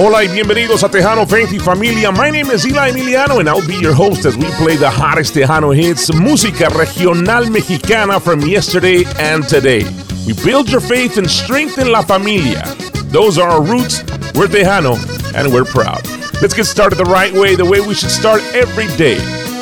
Hola y bienvenidos a Tejano Faith y Familia. My name is Eli Emiliano and I'll be your host as we play the hottest Tejano hits, música regional mexicana from yesterday and today. We build your faith and strengthen la familia. Those are our roots. We're Tejano and we're proud. Let's get started the right way, the way we should start every day.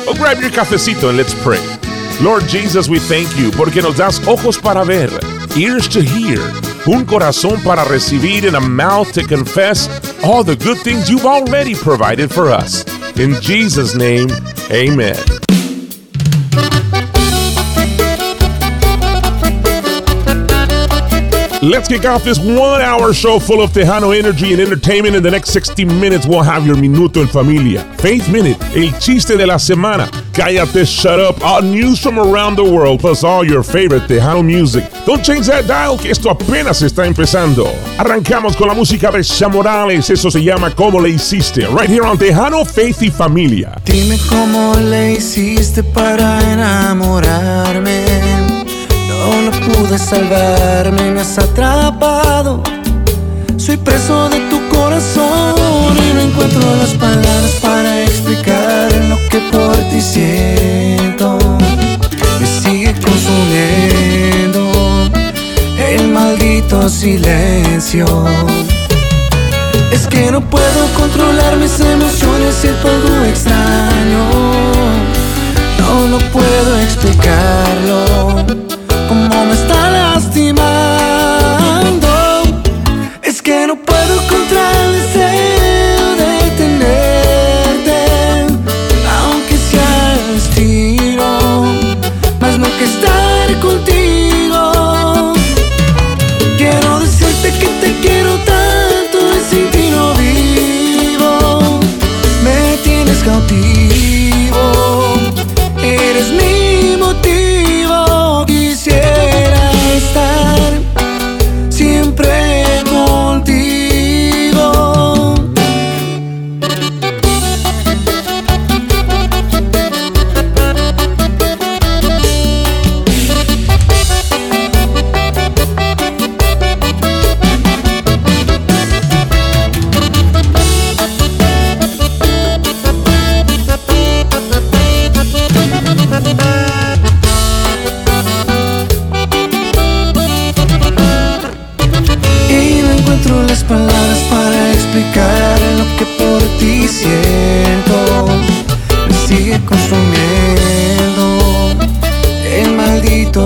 Oh, grab your cafecito and let's pray. Lord Jesus, we thank you porque nos das ojos para ver, ears to hear, un corazón para recibir, and a mouth to confess all the good things you've already provided for us. In Jesus' name, amen. Let's kick off this one hour show full of Tejano energy and entertainment. In the next 60 minutes, we'll have your Minuto en Familia, Faith Minute, El Chiste de la Semana, Cállate, Shut Up, all news from around the world, plus all your favorite Tejano music. Don't change that dial, que esto apenas está empezando. Arrancamos con la música de Chamorales, eso se llama Como le hiciste, right here on Tejano, Faith y Familia. Dime cómo le hiciste para enamorarme. No pude salvarme, me has atrapado. Soy preso de tu corazón y no encuentro las palabras para explicar lo que por ti siento. Me sigue consumiendo el maldito silencio. Es que no puedo controlar mis emociones, siento algo extraño. No, no puedo explicarlo. Me está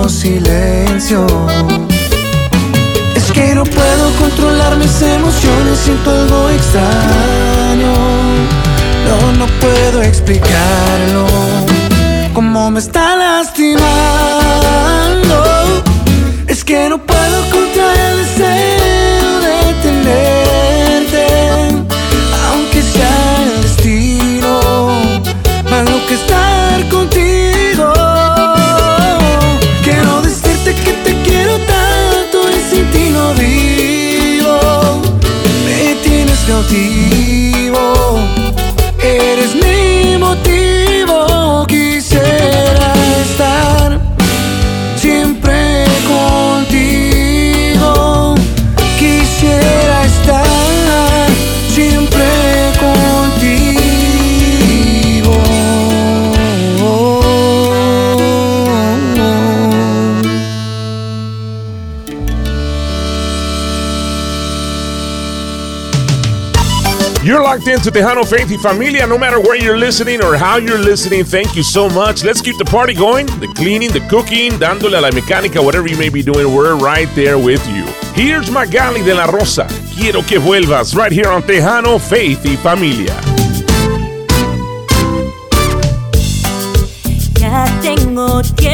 silencio. Es que no puedo controlar mis emociones, siento algo extraño. No, no puedo explicarlo. Cómo me está lastimando. Into Tejano Faith y Familia. No matter where you're listening or how you're listening, thank you so much. Let's keep the party going. The cleaning, the cooking, dándole a la mecánica, whatever you may be doing, we're right there with you. Here's Magali de la Rosa. Quiero que vuelvas right here on Tejano Faith y Familia. Ya tengo tiempo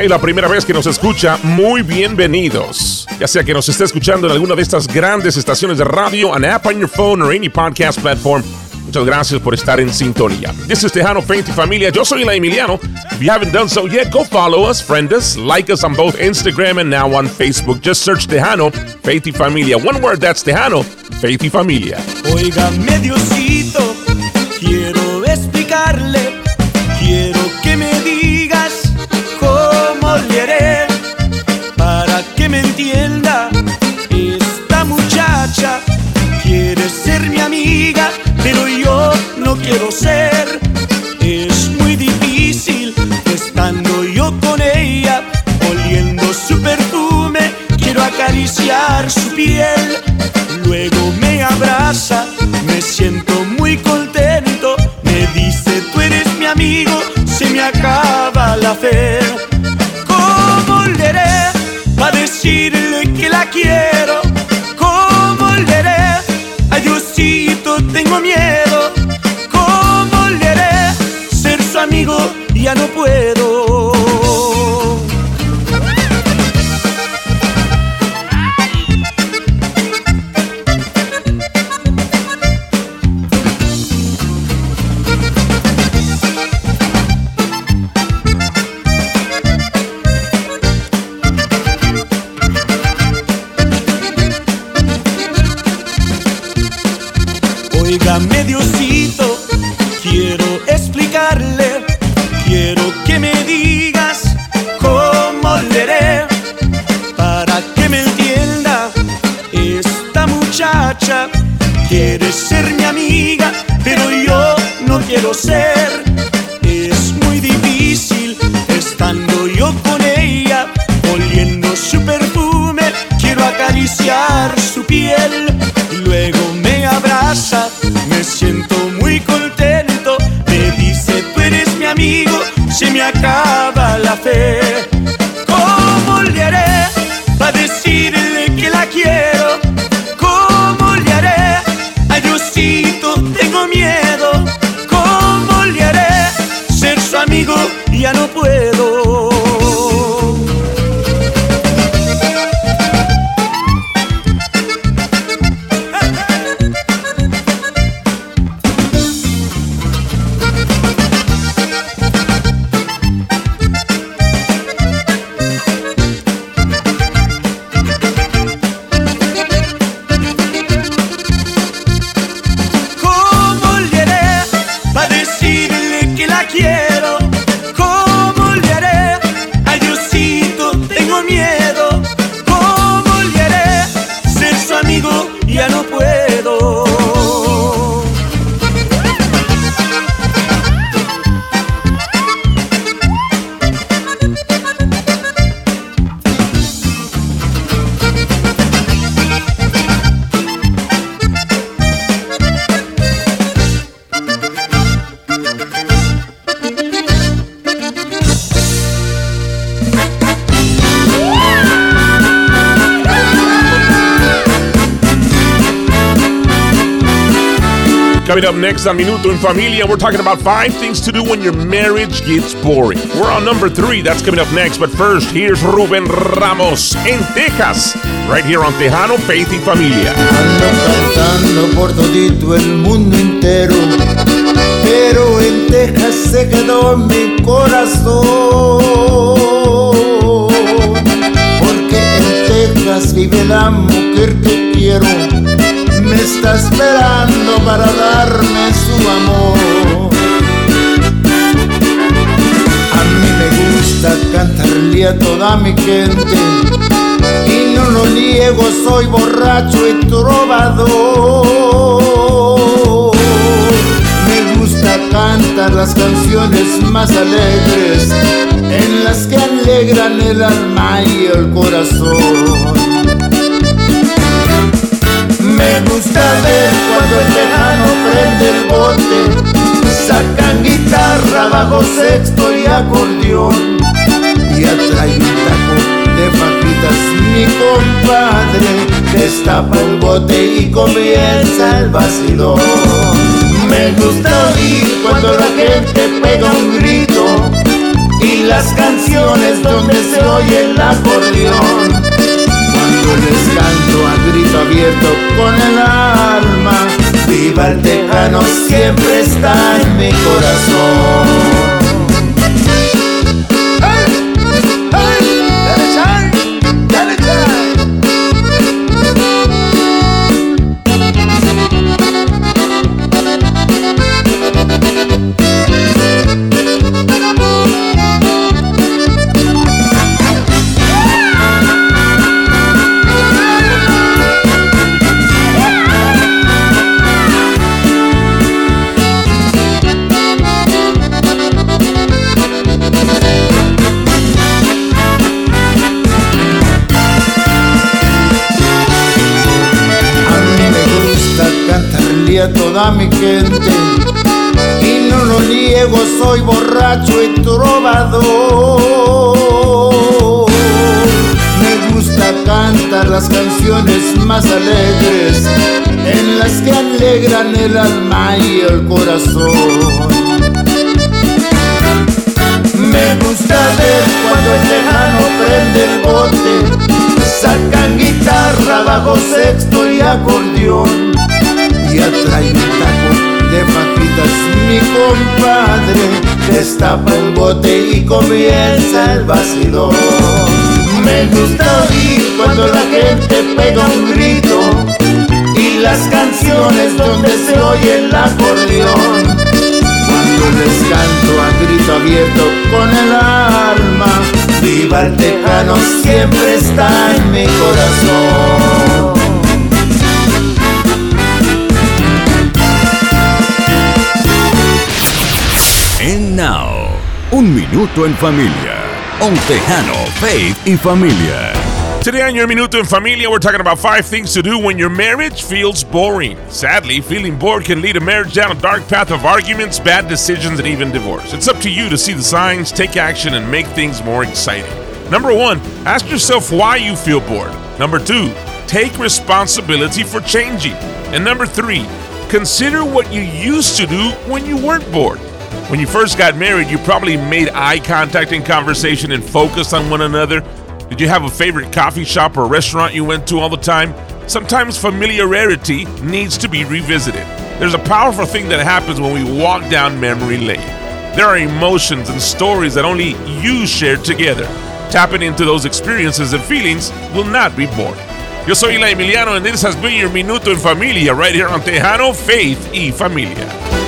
es la primera vez que nos escucha, muy bienvenidos. Ya sea que nos esté escuchando en alguna de estas grandes estaciones de radio, an app on your phone or any podcast platform. Muchas gracias por estar en sintonía. This is Tejano Faith y Familia. Yo soy la Emiliano. If you haven't done so yet, go follow us, friend us, like us on both Instagram and now on Facebook. Just search Tejano Faith y Familia. One word, that's Tejano Faith y Familia. Óigame Diosito, pero yo no quiero ser. Es muy difícil estando yo con ella, oliendo su perfume, quiero acariciar su piel. Luego me abraza, me siento muy contento, me dice tú eres mi amigo, se me acaba la fe. Tengo miedo. ¿Cómo le? Ser su amigo ya no puedo. Coming up next on Minuto en Familia, we're talking about five things to do when your marriage gets boring. We're on number three, that's coming up next. But first, here's Ruben Ramos in Texas, right here on Tejano Faith y Familia. Ando cantando por todito el mundo entero, pero en Texas se quedó mi corazón. Porque en Texas vive la mujer que quiero, está esperando para darme su amor. A mí me gusta cantarle a toda mi gente y no lo niego, soy borracho y trovador. Me gusta cantar las canciones más alegres, en las que alegran el alma y el corazón. Me gusta ver cuando el tejano prende el bote, sacan guitarra, bajo sexto y acordeón, y atrae un taco de papitas mi compadre destapa el bote y comienza el vacilón. Me gusta oír cuando la gente pega un grito y las canciones donde se oye el acordeón. Cuando les canto a grito abierto con el alma, viva el tejano siempre está en mi corazón. El alma y el corazón. Me gusta ver cuando el tejano prende el bote, sacan guitarra, bajo sexto y acordeón, y atrae un taco de fajitas mi compadre, destapa el bote y comienza el vacilón. Me gusta oír cuando la gente pega un grito las canciones donde se oye el acordeón. Cuando les canto a grito abierto con el alma, viva el tejano siempre está en mi corazón. And now, un minuto en familia. Un tejano, faith y familia. Today on your Minuto en Familia, we're talking about five things to do when your marriage feels boring. Sadly, feeling bored can lead a marriage down a dark path of arguments, bad decisions, and even divorce. It's up to you to see the signs, take action, and make things more exciting. Number one, ask yourself why you feel bored. Number two, take responsibility for changing. And number three, consider what you used to do when you weren't bored. When you first got married, you probably made eye contact in conversation and focused on one another. Did you have a favorite coffee shop or restaurant you went to all the time? Sometimes familiarity needs to be revisited. There's a powerful thing that happens when we walk down memory lane. There are emotions and stories that only you share together. Tapping into those experiences and feelings will not be boring. Yo soy La Emiliano, and this has been your Minuto en Familia right here on Tejano, Faith y Familia.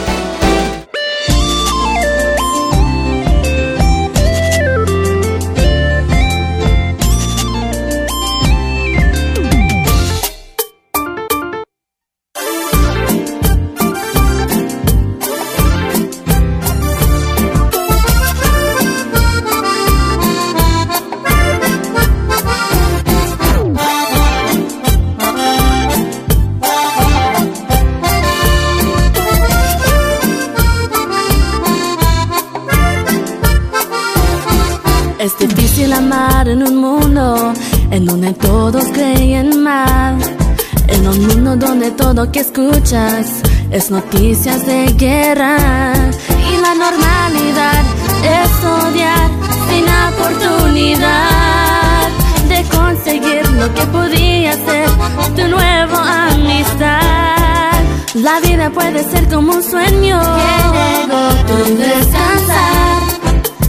Todo que escuchas es noticias de guerra. Y la normalidad es odiar sin oportunidad de conseguir lo que podía ser tu nueva amistad. La vida puede ser como un sueño llegó tu descansar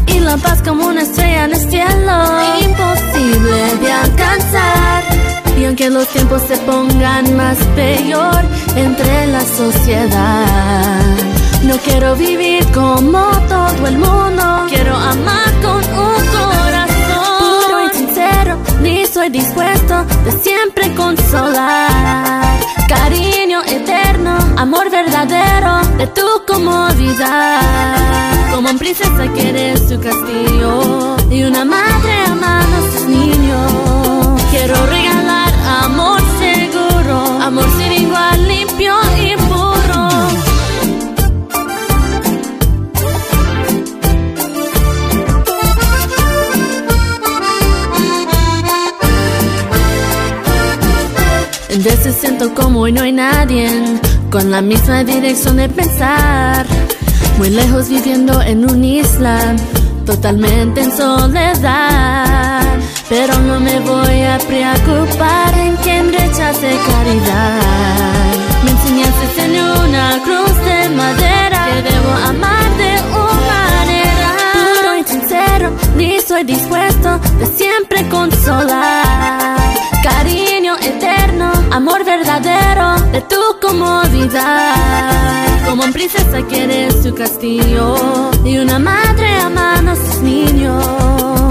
y la paz como una estrella en el cielo, imposible de alcanzar. Y aunque los tiempos se pongan más peor entre la sociedad, no quiero vivir como todo el mundo, quiero amar con un corazón puro y sincero, ni soy dispuesto de siempre consolar. Cariño eterno, amor verdadero de tu comodidad. Como una princesa quiere su castillo y una madre amando a sus niños. Quiero regalar amor sin igual, limpio y puro. En veces siento como hoy no hay nadie con la misma dirección de pensar. Muy lejos viviendo en una isla, totalmente en soledad. Pero no me voy a preocupar en quien rechace caridad. Me enseñaste en una cruz de madera que debo amar de una manera puro y sincero, ni soy dispuesto de siempre consolar. Cariño eterno, amor verdadero de tu comodidad. Como una princesa quiere su castillo y una madre amando a sus niños.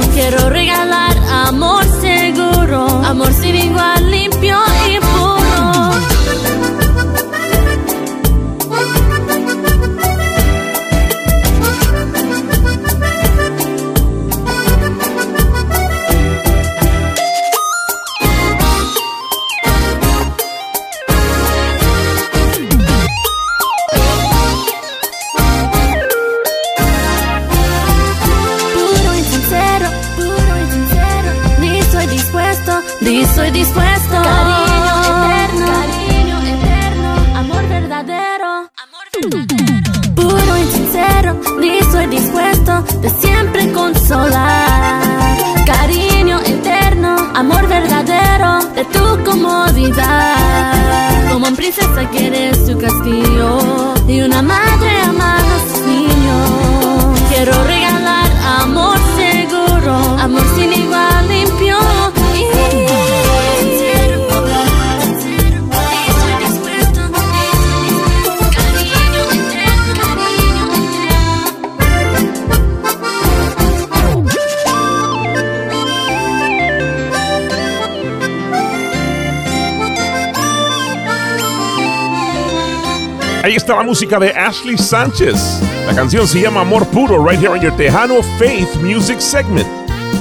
música de Ashley Sánchez. La canción se llama Amor Puro, right here on your Tejano Faith Music segment.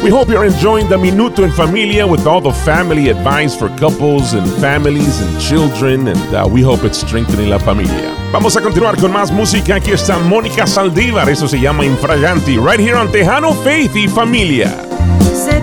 We hope you're enjoying the Minuto en Familia with all the family advice for couples and families and children, and uh, we hope it's strengthening la familia. Vamos a continuar con más música. Aquí está Mónica Saldívar, eso se llama Infraganti, right here on Tejano Faith y Familia. Se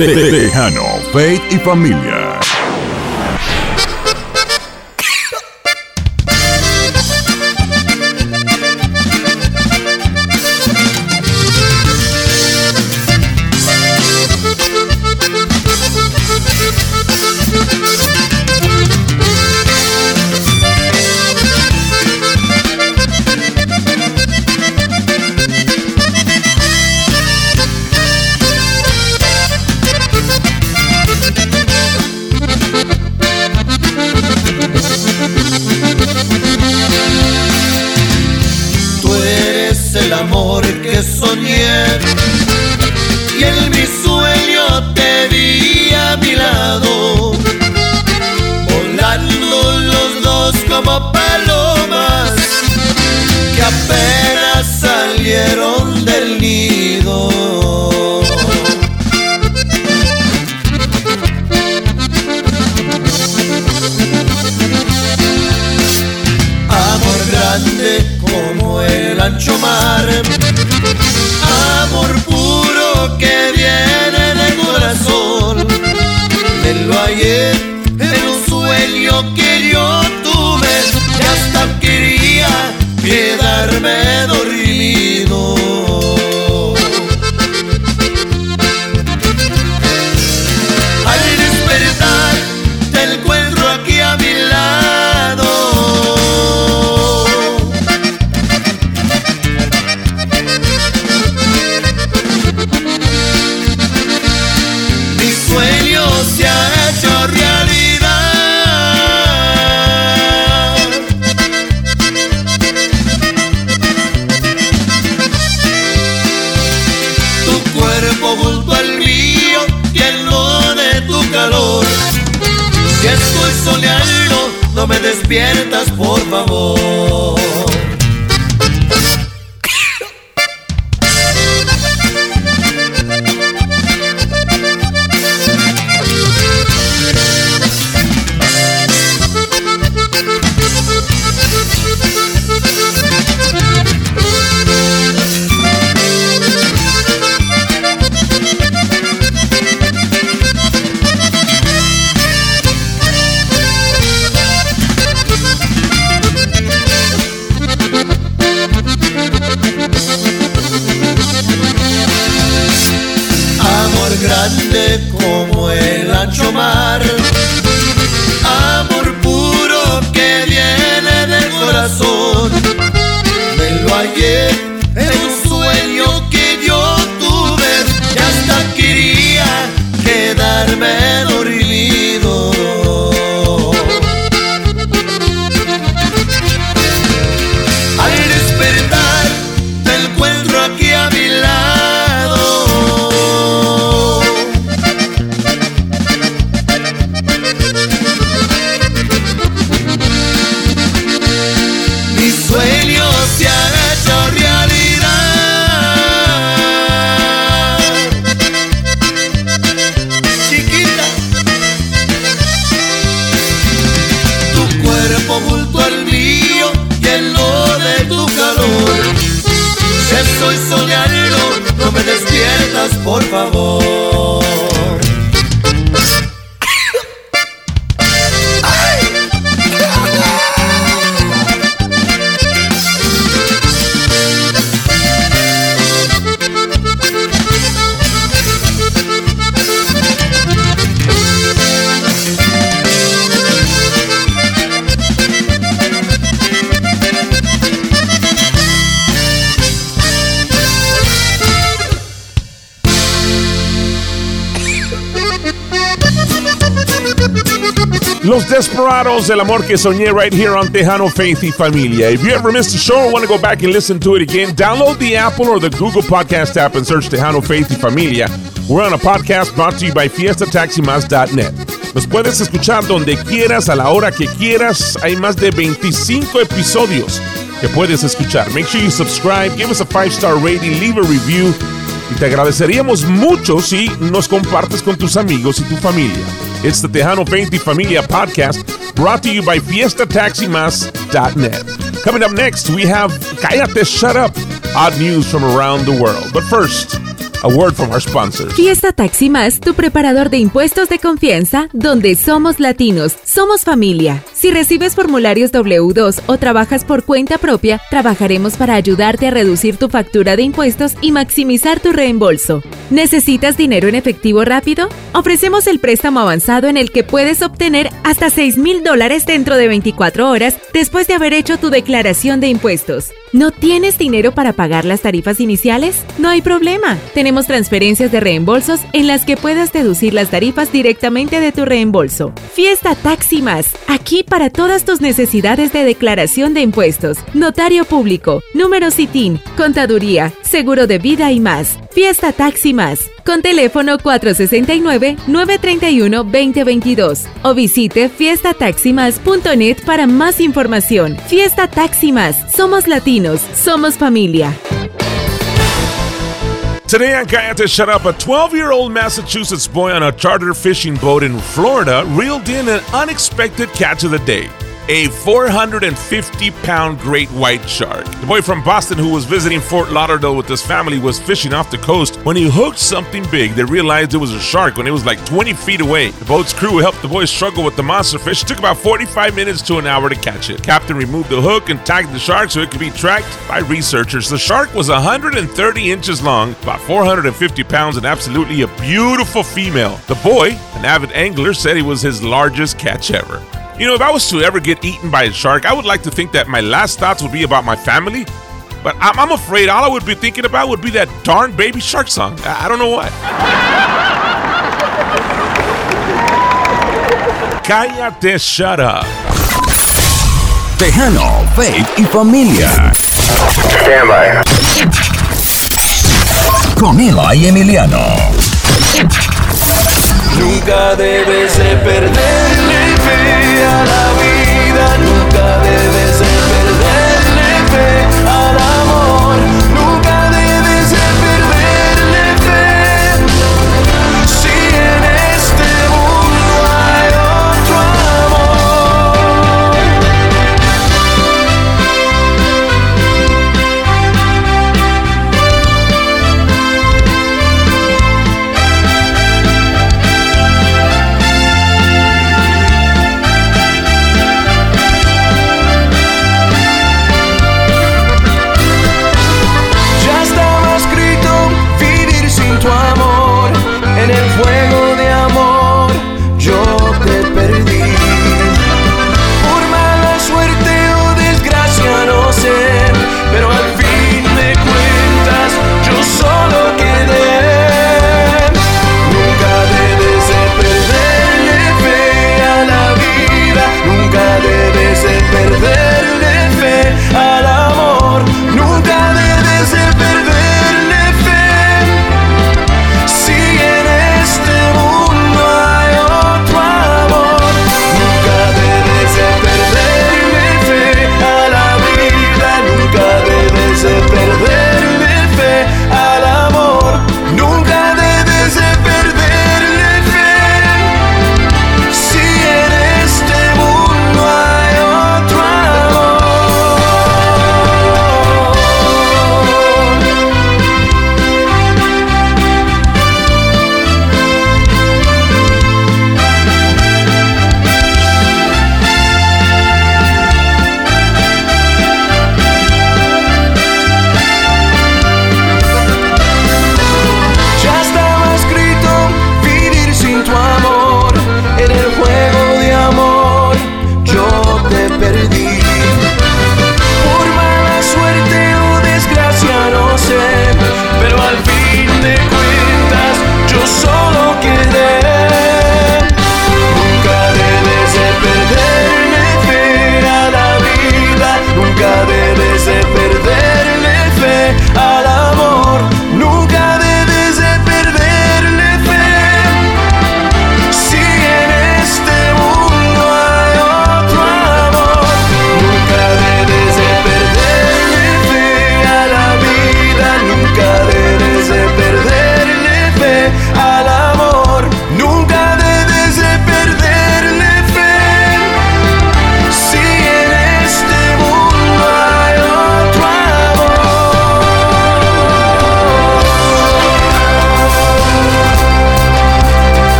Tejano, Faith y Familia. Los Desperados, El Amor que Soñé, right here on Tejano Faith y Familia. If you ever missed the show or want to go back and listen to it again, download the Apple or the Google Podcast app and search Tejano Faith y Familia. We're on a podcast brought to you by FiestaTaximas.net. Nos puedes escuchar donde quieras, a la hora que quieras. Hay más de 25 episodios que puedes escuchar. Make sure you subscribe, give us a five-star rating, leave a review. Te agradeceríamos mucho si nos compartes con tus amigos y tu familia. It's the Tejano y Familia podcast brought to you by FiestaTaximas.net. Coming up next, we have Cállate Shut Up, odd news from around the world. But first, a word from our sponsors. Fiesta Taxi Más, tu preparador de impuestos de confianza, donde somos latinos, somos familia. Si recibes formularios W2 o trabajas por cuenta propia, trabajaremos para ayudarte a reducir tu factura de impuestos y maximizar tu reembolso. ¿Necesitas dinero en efectivo rápido? Ofrecemos el préstamo avanzado en el que puedes obtener hasta 6 mil dólares dentro de 24 horas después de haber hecho tu declaración de impuestos. ¿No tienes dinero para pagar las tarifas iniciales? No hay problema. Tenemos transferencias de reembolsos en las que puedas deducir las tarifas directamente de tu reembolso. Fiesta Taxi Más, aquí para todas tus necesidades de declaración de impuestos, notario público, número CITIN, contaduría, seguro de vida y más. Fiesta Taxi Más, con teléfono 469-931-2022 o visite fiestataximas.net para más información. Fiesta Taxi Más, somos latinos, somos familia. Today on Cállate Shut Up, a 12 year old Massachusetts boy on a charter fishing boat in Florida reeled in an unexpected catch of the day. A 450 pound great white shark. The boy from Boston who was visiting Fort Lauderdale with his family was fishing off the coast when he hooked something big. They realized it was a shark when it was like 20 feet away. The boat's crew helped the boy struggle with the monster fish. It took about 45 minutes to an hour to catch it. Captain removed the hook and tagged the shark so it could be tracked by researchers. The shark was 130 inches long, about 450 pounds, and absolutely a beautiful female. The boy, an avid angler, said he was his largest catch ever. You know, if I was to ever get eaten by a shark, I would like to think that my last thoughts would be about my family. But I'm, I'm afraid all I would be thinking about would be that darn baby shark song. I, I don't know what. Cállate, shut up. Tejano, Faith y Familia. Stand by. Con Eli Emiliano. Nunca debes de perderle fe a la vida, nunca debes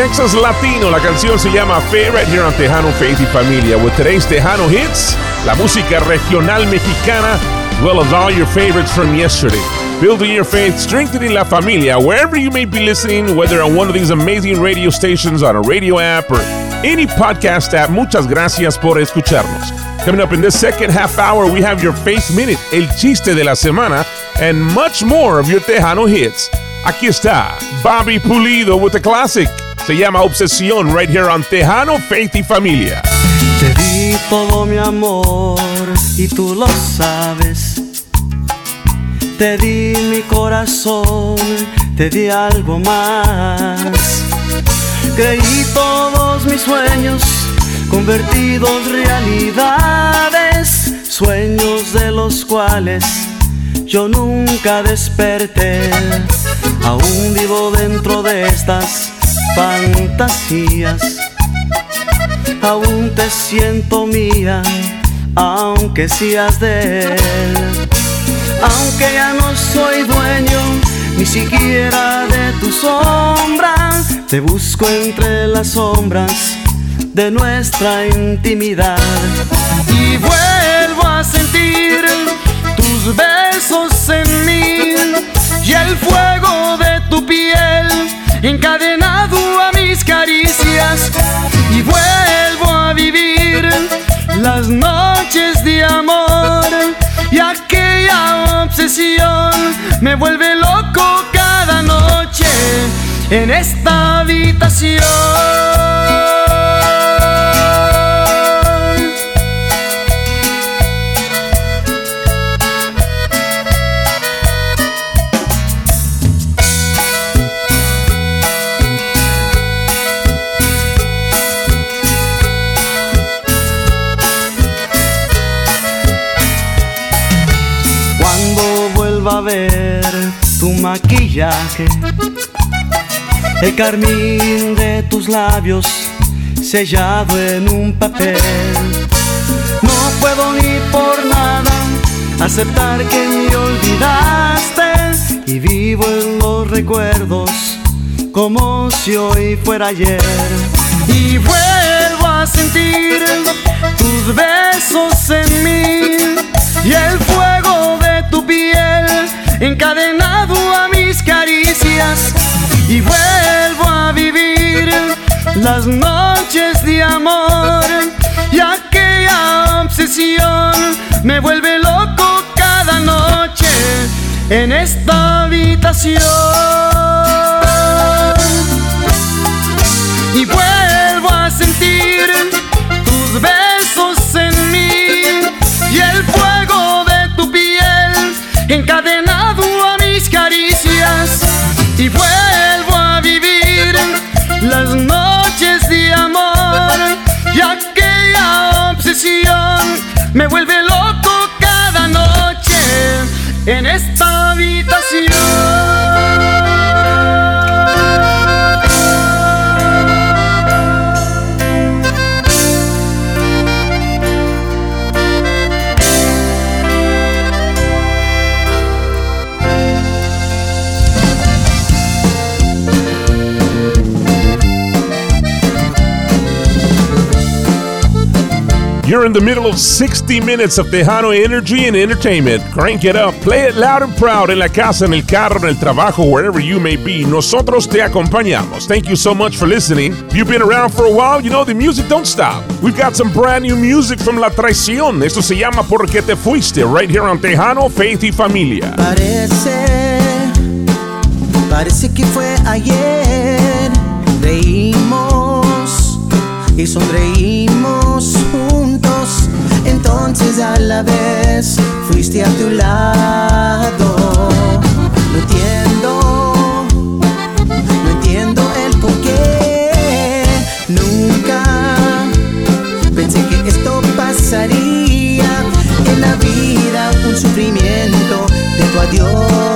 Texas Latino, la canción se llama right here on Tejano Faith y Familia. With today's Tejano hits, la música regional mexicana, well as all your favorites from yesterday. Building your faith, strengthening la familia, wherever you may be listening, whether on one of these amazing radio stations, on a radio app, or any podcast app. Muchas gracias por escucharnos. Coming up in this second half hour, we have your Faith Minute, el chiste de la semana, and much more of your Tejano hits. Aquí está Bobby Pulido with the classic. Se llama Obsesión right here on Tejano Faith y Familia. Te di todo mi amor y tú lo sabes. Te di mi corazón, te di algo más. Creí todos mis sueños convertidos realidades, sueños de los cuales yo nunca desperté. Aún vivo dentro de estas fantasías. Aún te siento mía, aunque seas de él. Aunque ya no soy dueño ni siquiera de tu sombra, te busco entre las sombras de nuestra intimidad y vuelvo a sentir tus besos en mí y el fuego tu piel encadenado a mis caricias y vuelvo a vivir las noches de amor y aquella obsesión me vuelve loco cada noche en esta habitación. Maquillaje, el carmín de tus labios sellado en un papel. No puedo ni por nada aceptar que me olvidaste y vivo en los recuerdos como si hoy fuera ayer. Y vuelvo a sentir tus besos en mí y el fuego de tu piel encadenado a mis caricias y vuelvo a vivir las noches de amor. Y aquella obsesión me vuelve loco cada noche en esta habitación. Y vuelvo a sentir vuelvo a vivir las noches de amor. Y aquella obsesión me vuelve You're in the middle of 60 minutes of Tejano energy and entertainment. Crank it up, play it loud and proud in la casa, en el carro, en el trabajo, wherever you may be. Nosotros te acompañamos. Thank you so much for listening. If you've been around for a while, you know the music don't stop. We've got some brand new music from La Traición. Esto se llama Porque te fuiste, right here on Tejano, Faith y Familia. Parece, parece que fue ayer. Reímos y sonreímos. Entonces a la vez fuiste a tu lado. No entiendo, no entiendo el por qué. Nunca pensé que esto pasaría en la vida, un sufrimiento de tu adiós.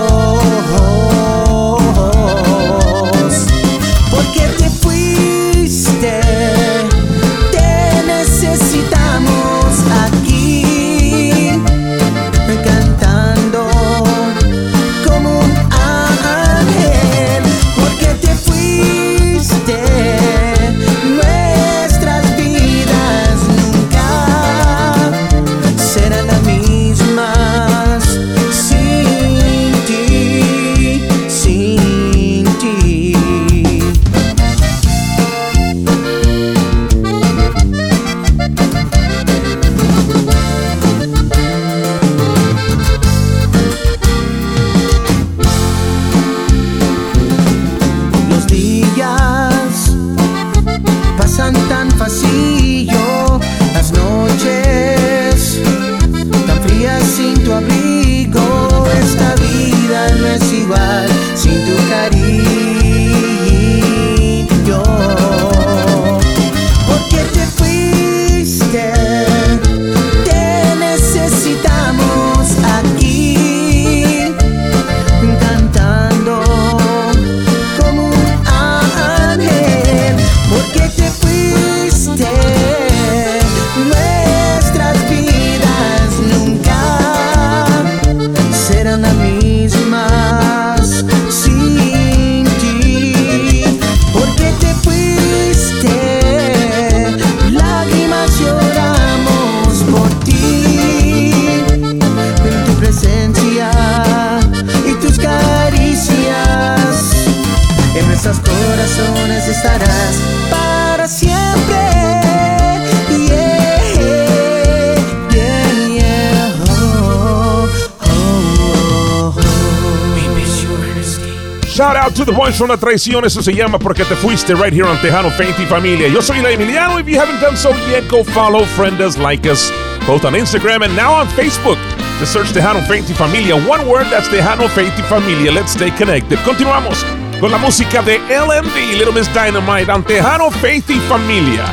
From La Traición. Eso se llama Porque Te Fuiste right here on Tejano Faith y Familia. Yo soy La Emiliano. If you haven't done so yet, go follow, friend like us, both on Instagram and now on Facebook. Just search Tejano Faith y Familia. One word, that's Tejano Faith Familia. Let's stay connected. Continuamos con la música de LMD, Little Miss Dynamite, on Tejano Faith y Familia.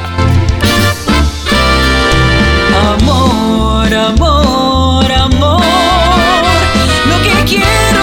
Amor, amor, amor. Lo que quiero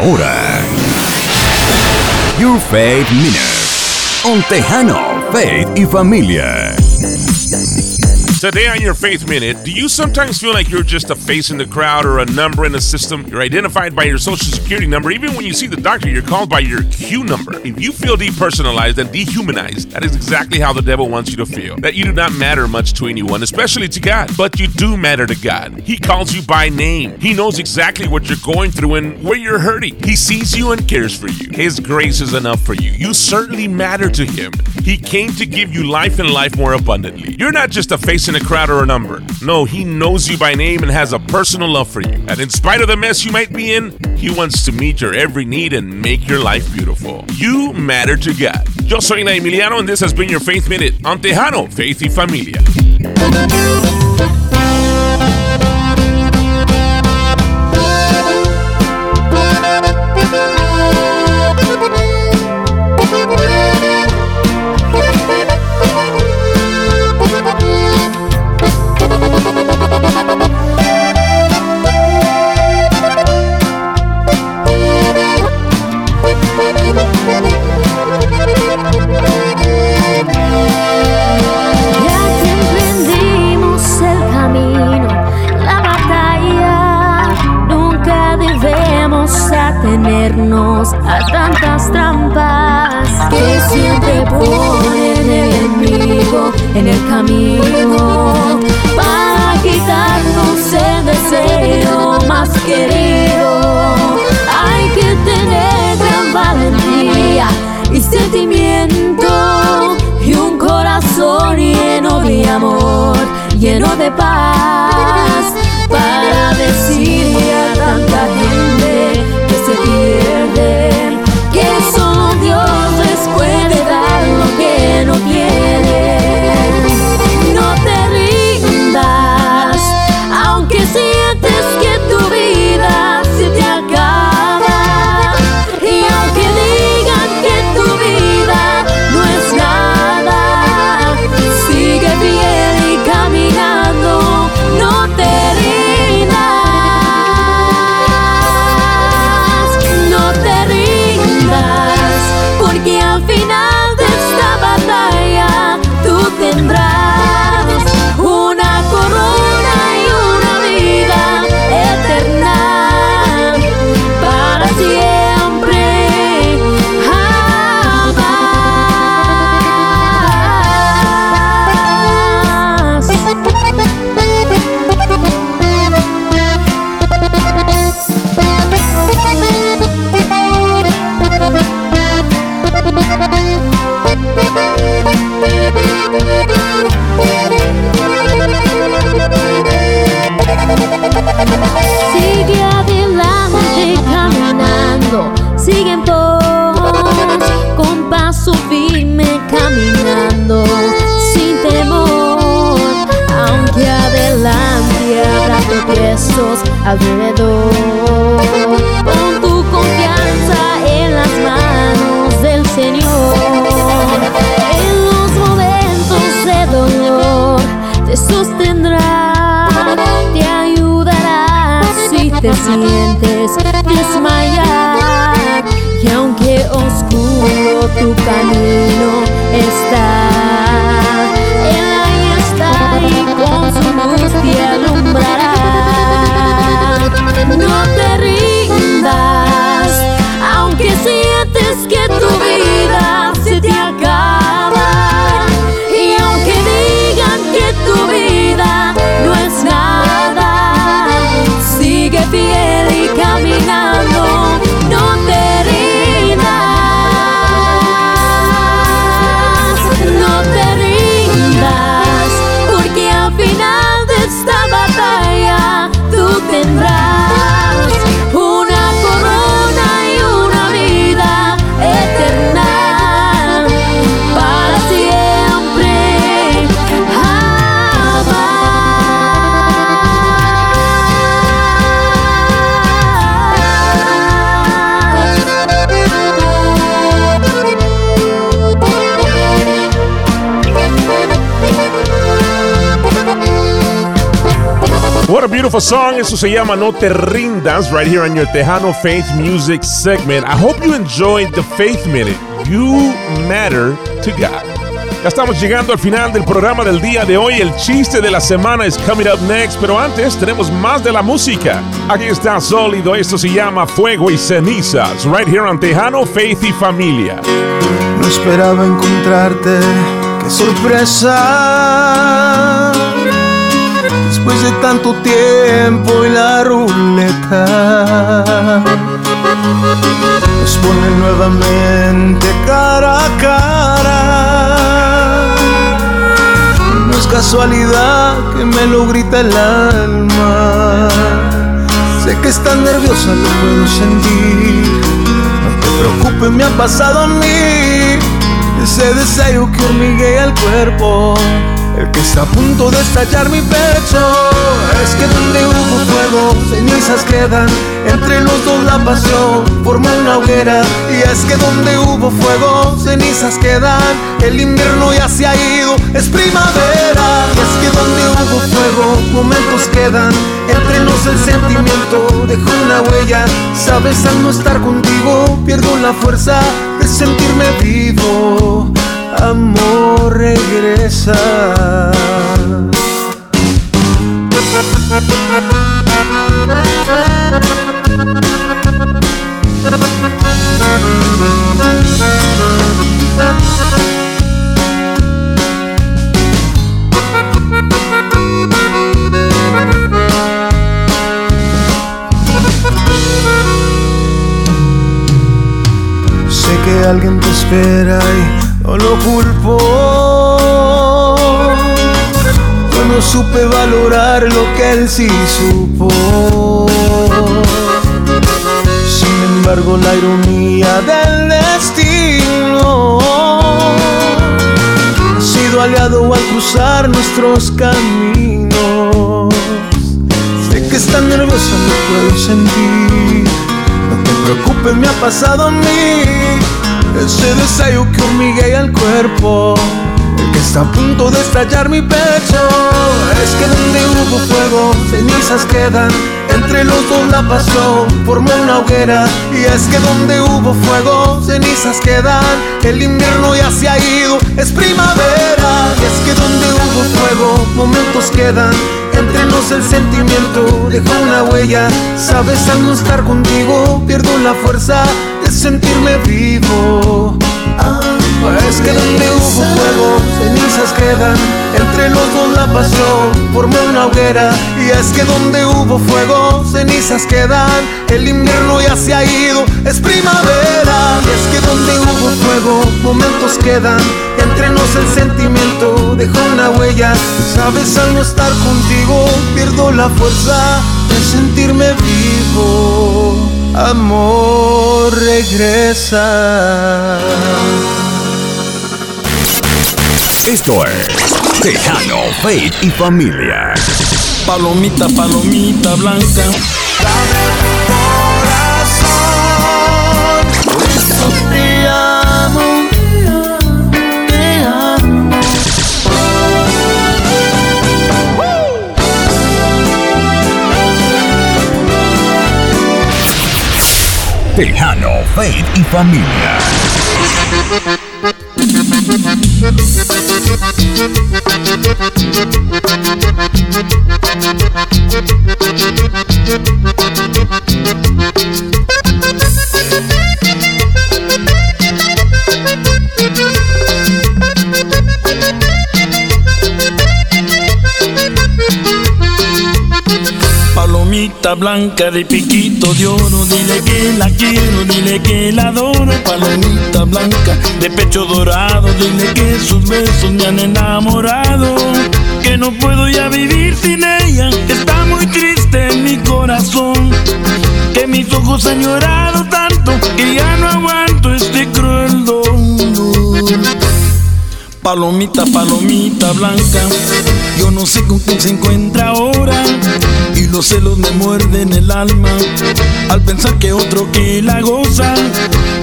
ahora, Your Faith Minute. On Tejano, Faith y Familia. Today on your Faith Minute, do you sometimes feel like you're just a face in the crowd or a number in the system? You're identified by your social security number. Even when you see the doctor, you're called by your Q number. If you feel depersonalized and dehumanized, that is exactly how the devil wants you to feel. That you do not matter much to anyone, especially to God. But you do matter to God. He calls you by name. He knows exactly what you're going through and where you're hurting. He sees you and cares for you. His grace is enough for you. You certainly matter to Him. He came to give you life and life more abundantly. You're not just a face in a crowd or a number. No, He knows you by name and has a personal love for you. And in spite of the mess you might be in, He wants to meet your every need and make your life beautiful. You matter to God. Yo soy Na Emiliano and this has been your Faith Minute on Tejano, Faith y Familia. Beautiful song. Eso se llama No Te Rindas, right here on your Tejano Faith Music segment. I hope you enjoyed the Faith Minute. You matter to God. Ya estamos llegando al final del programa del día de hoy. El chiste de la semana es coming up next, pero antes tenemos más de la música. Aquí está sólido. Esto se llama Fuego y Cenizas, right here on Tejano Faith y Familia. No esperaba encontrarte, qué sorpresa. Después de tanto tiempo y la ruleta nos pone nuevamente cara a cara. No es casualidad que me lo grita el alma. Sé que estás nerviosa, lo puedo sentir. No te preocupes, me ha pasado a mí. Ese deseo que hormiguea el cuerpo, el que está a punto de estallar mi pecho. Es que donde hubo fuego, cenizas quedan. Entre los dos la pasión forma una hoguera. Y es que donde hubo fuego, cenizas quedan. El invierno ya se ha ido, es primavera. Y es que donde hubo fuego, momentos quedan. Entre nos el sentimiento dejó una huella. Sabes, al no estar contigo, pierdo la fuerza de sentirme vivo. Amor, regresa. Sé que alguien te espera y no lo culpo. Cuando no supe valorar lo que él sí supo. Sin embargo, la ironía del destino ha sido aliado al cruzar nuestros caminos. Sé que está nerviosa, lo puedo sentir. No te preocupes, me ha pasado a mí. Ese deseo que hormiguea el cuerpo el que está a punto de estallar mi pecho. Es que donde hubo fuego, cenizas quedan Entre los dos la pasión formó una hoguera. Y es que donde hubo fuego, cenizas quedan El invierno ya se ha ido, es primavera. Y es que donde hubo fuego, momentos quedan entre nos el sentimiento deja una huella. Sabes al no estar contigo pierdo la fuerza sentirme vivo. Es que donde hubo fuego, cenizas quedan. Entre los dos la pasión formó una hoguera. Y es que donde hubo fuego, cenizas quedan. El invierno ya se ha ido, es primavera. Y es que donde hubo fuego, momentos quedan. Entre nos el sentimiento dejó una huella. Sabes, al no estar contigo, pierdo la fuerza de sentirme vivo. Amor, regresa. Esto es Tejano, Faith y Familia. Palomita, palomita blanca. Tejano, Faith y Familia. Palomita blanca de piquito de oro, dile que la quiero, dile que la adoro. Palomita blanca de pecho dorado, dile que sus besos me han enamorado. Que no puedo ya vivir sin ella, que está muy triste en mi corazón. Que mis ojos han llorado tanto, que ya no aguanto este cruel dolor. Palomita, palomita blanca, yo no sé con quién se encuentra ahora. Y los celos me muerden el alma al pensar que otro que la goza.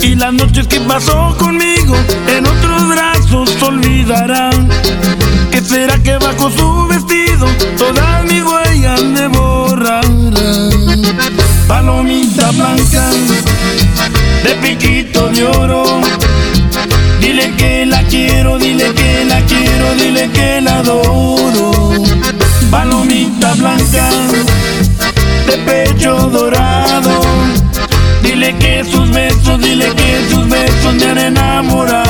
Y las noches que pasó conmigo en otros brazos olvidarán. ¿Qué será que bajo su vestido todas mis huellas le borrarán? Palomita blanca de piquito de oro. Dile que la quiero, dile que la quiero, dile que la adoro. Palomita blanca, de pecho dorado. Dile que sus besos, dile que sus besos me han enamorado.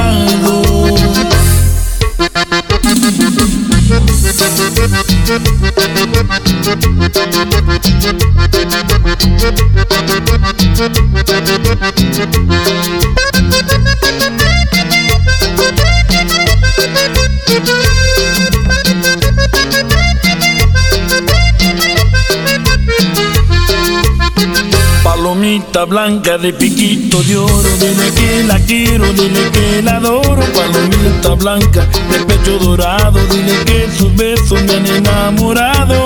Palomita blanca de piquito de oro, dile que la quiero, dile que la adoro. Palomita blanca de pecho dorado, dile que sus besos me han enamorado.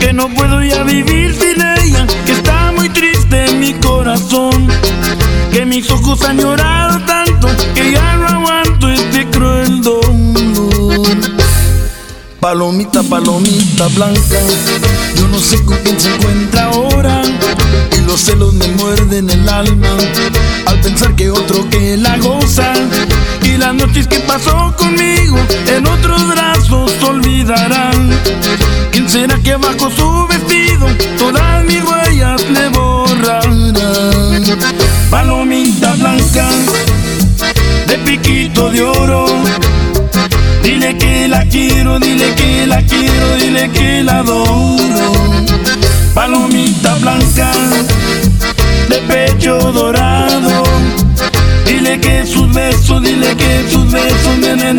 Que no puedo ya vivir sin ella, que está muy triste en mi corazón. Que mis ojos han llorado tanto, que ya no aguanto este cruel dolor. Palomita, palomita blanca, yo no sé con quién se encuentra ahora. Los celos me muerden el alma al pensar que otro que la goza. Y las noches que pasó conmigo en otros brazos olvidarán. ¿Quién será que bajo su vestido todas mis huellas le borrarán? Palomita blanca de piquito de oro. Dile que la quiero, dile que la quiero, dile que la adoro. Palomita blanca, pecho dorado. Dile que sus besos, dile que sus besos me han.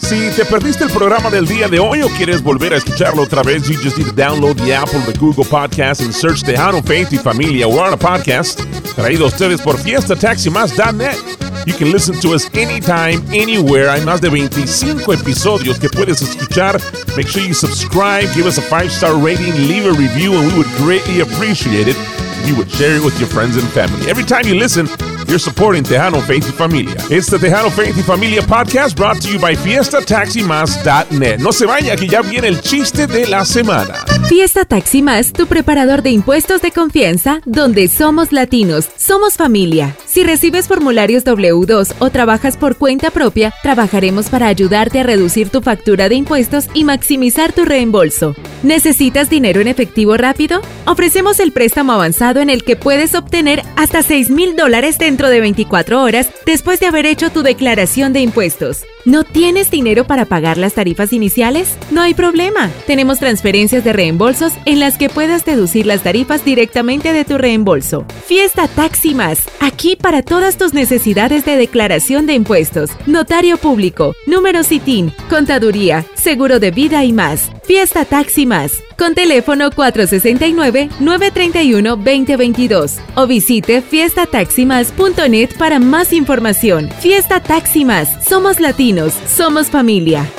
Si te perdiste el programa del día de hoy o quieres volver a escucharlo otra vez, you just need to download the Apple, the Google Podcast, and search the Tejano Faith y Familia Warner Podcast, traído a ustedes por FiestaTaxiMás.net. You can listen to us anytime, anywhere. Hay más de 25 episodios que puedes escuchar. Make sure you subscribe, give us a five-star rating, leave a review, and we would greatly appreciate it if you would share it with your friends and family. Every time you listen, you're supporting Tejano Faith y Familia. It's the Tejano Faith y Familia podcast brought to you by FiestaTaxiMas.net. No se vaya que ya viene el chiste de la semana. Fiesta Taxi Más, tu preparador de impuestos de confianza, donde somos latinos, somos familia. Si recibes formularios W2 o trabajas por cuenta propia, trabajaremos para ayudarte a reducir tu factura de impuestos y maximizar tu reembolso. ¿Necesitas dinero en efectivo rápido? Ofrecemos el préstamo avanzado en el que puedes obtener hasta 6 mil dólares dentro de 24 horas después de haber hecho tu declaración de impuestos. ¿No tienes dinero para pagar las tarifas iniciales? No hay problema. Tenemos transferencias de reembolsos en las que puedas deducir las tarifas directamente de tu reembolso. Fiesta Taxi Más, aquí para todas tus necesidades de declaración de impuestos, notario público, número CITIN, contaduría, seguro de vida y más. Fiesta Taxi Más, con teléfono 469-931-2022 o visite fiestataximas.net para más información. Fiesta Taxi Más, somos latinos, somos familia.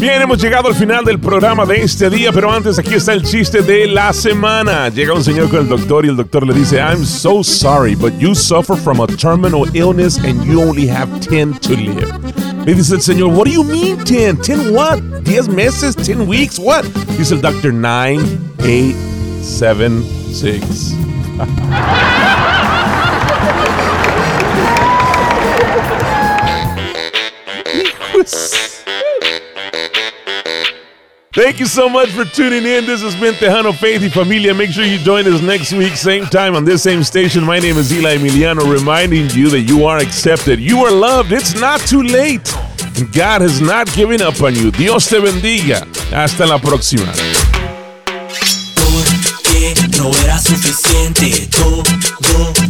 Bien, hemos llegado al final del programa de este día, pero antes aquí está el chiste de la semana. Llega un señor con el doctor y el doctor le dice, I'm so sorry, but you suffer from a terminal illness and you only have 10 to live. Le dice el señor, what do you mean 10? ¿10 what? ¿10 meses? ¿10 weeks? What? Dice el doctor, 9, 8, 7, 6. Thank you so much for tuning in. This has been Tejano Faith y Familia. Make sure you join us next week, same time on this same station. My name is Eli Emiliano, reminding you that you are accepted, you are loved. It's not too late. And God has not given up on you. Dios te bendiga. Hasta la próxima. No era suficiente todo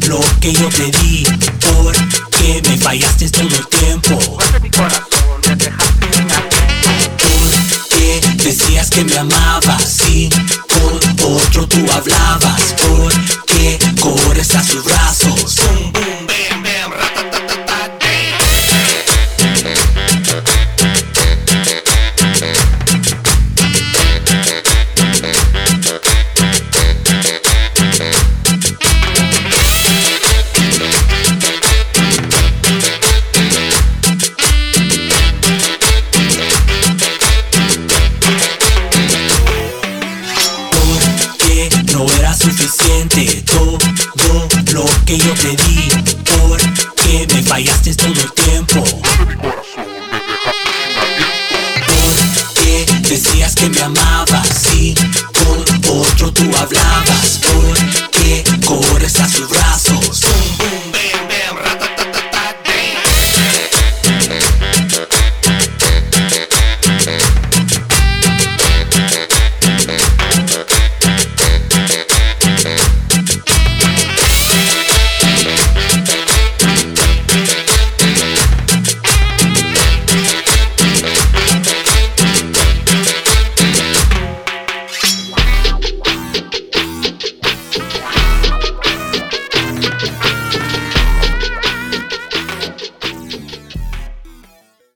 lo que yo te di. Porque me fallaste todo el tiempo. Decías que me amabas y con otro tú hablabas. Porque corres a sus que yo te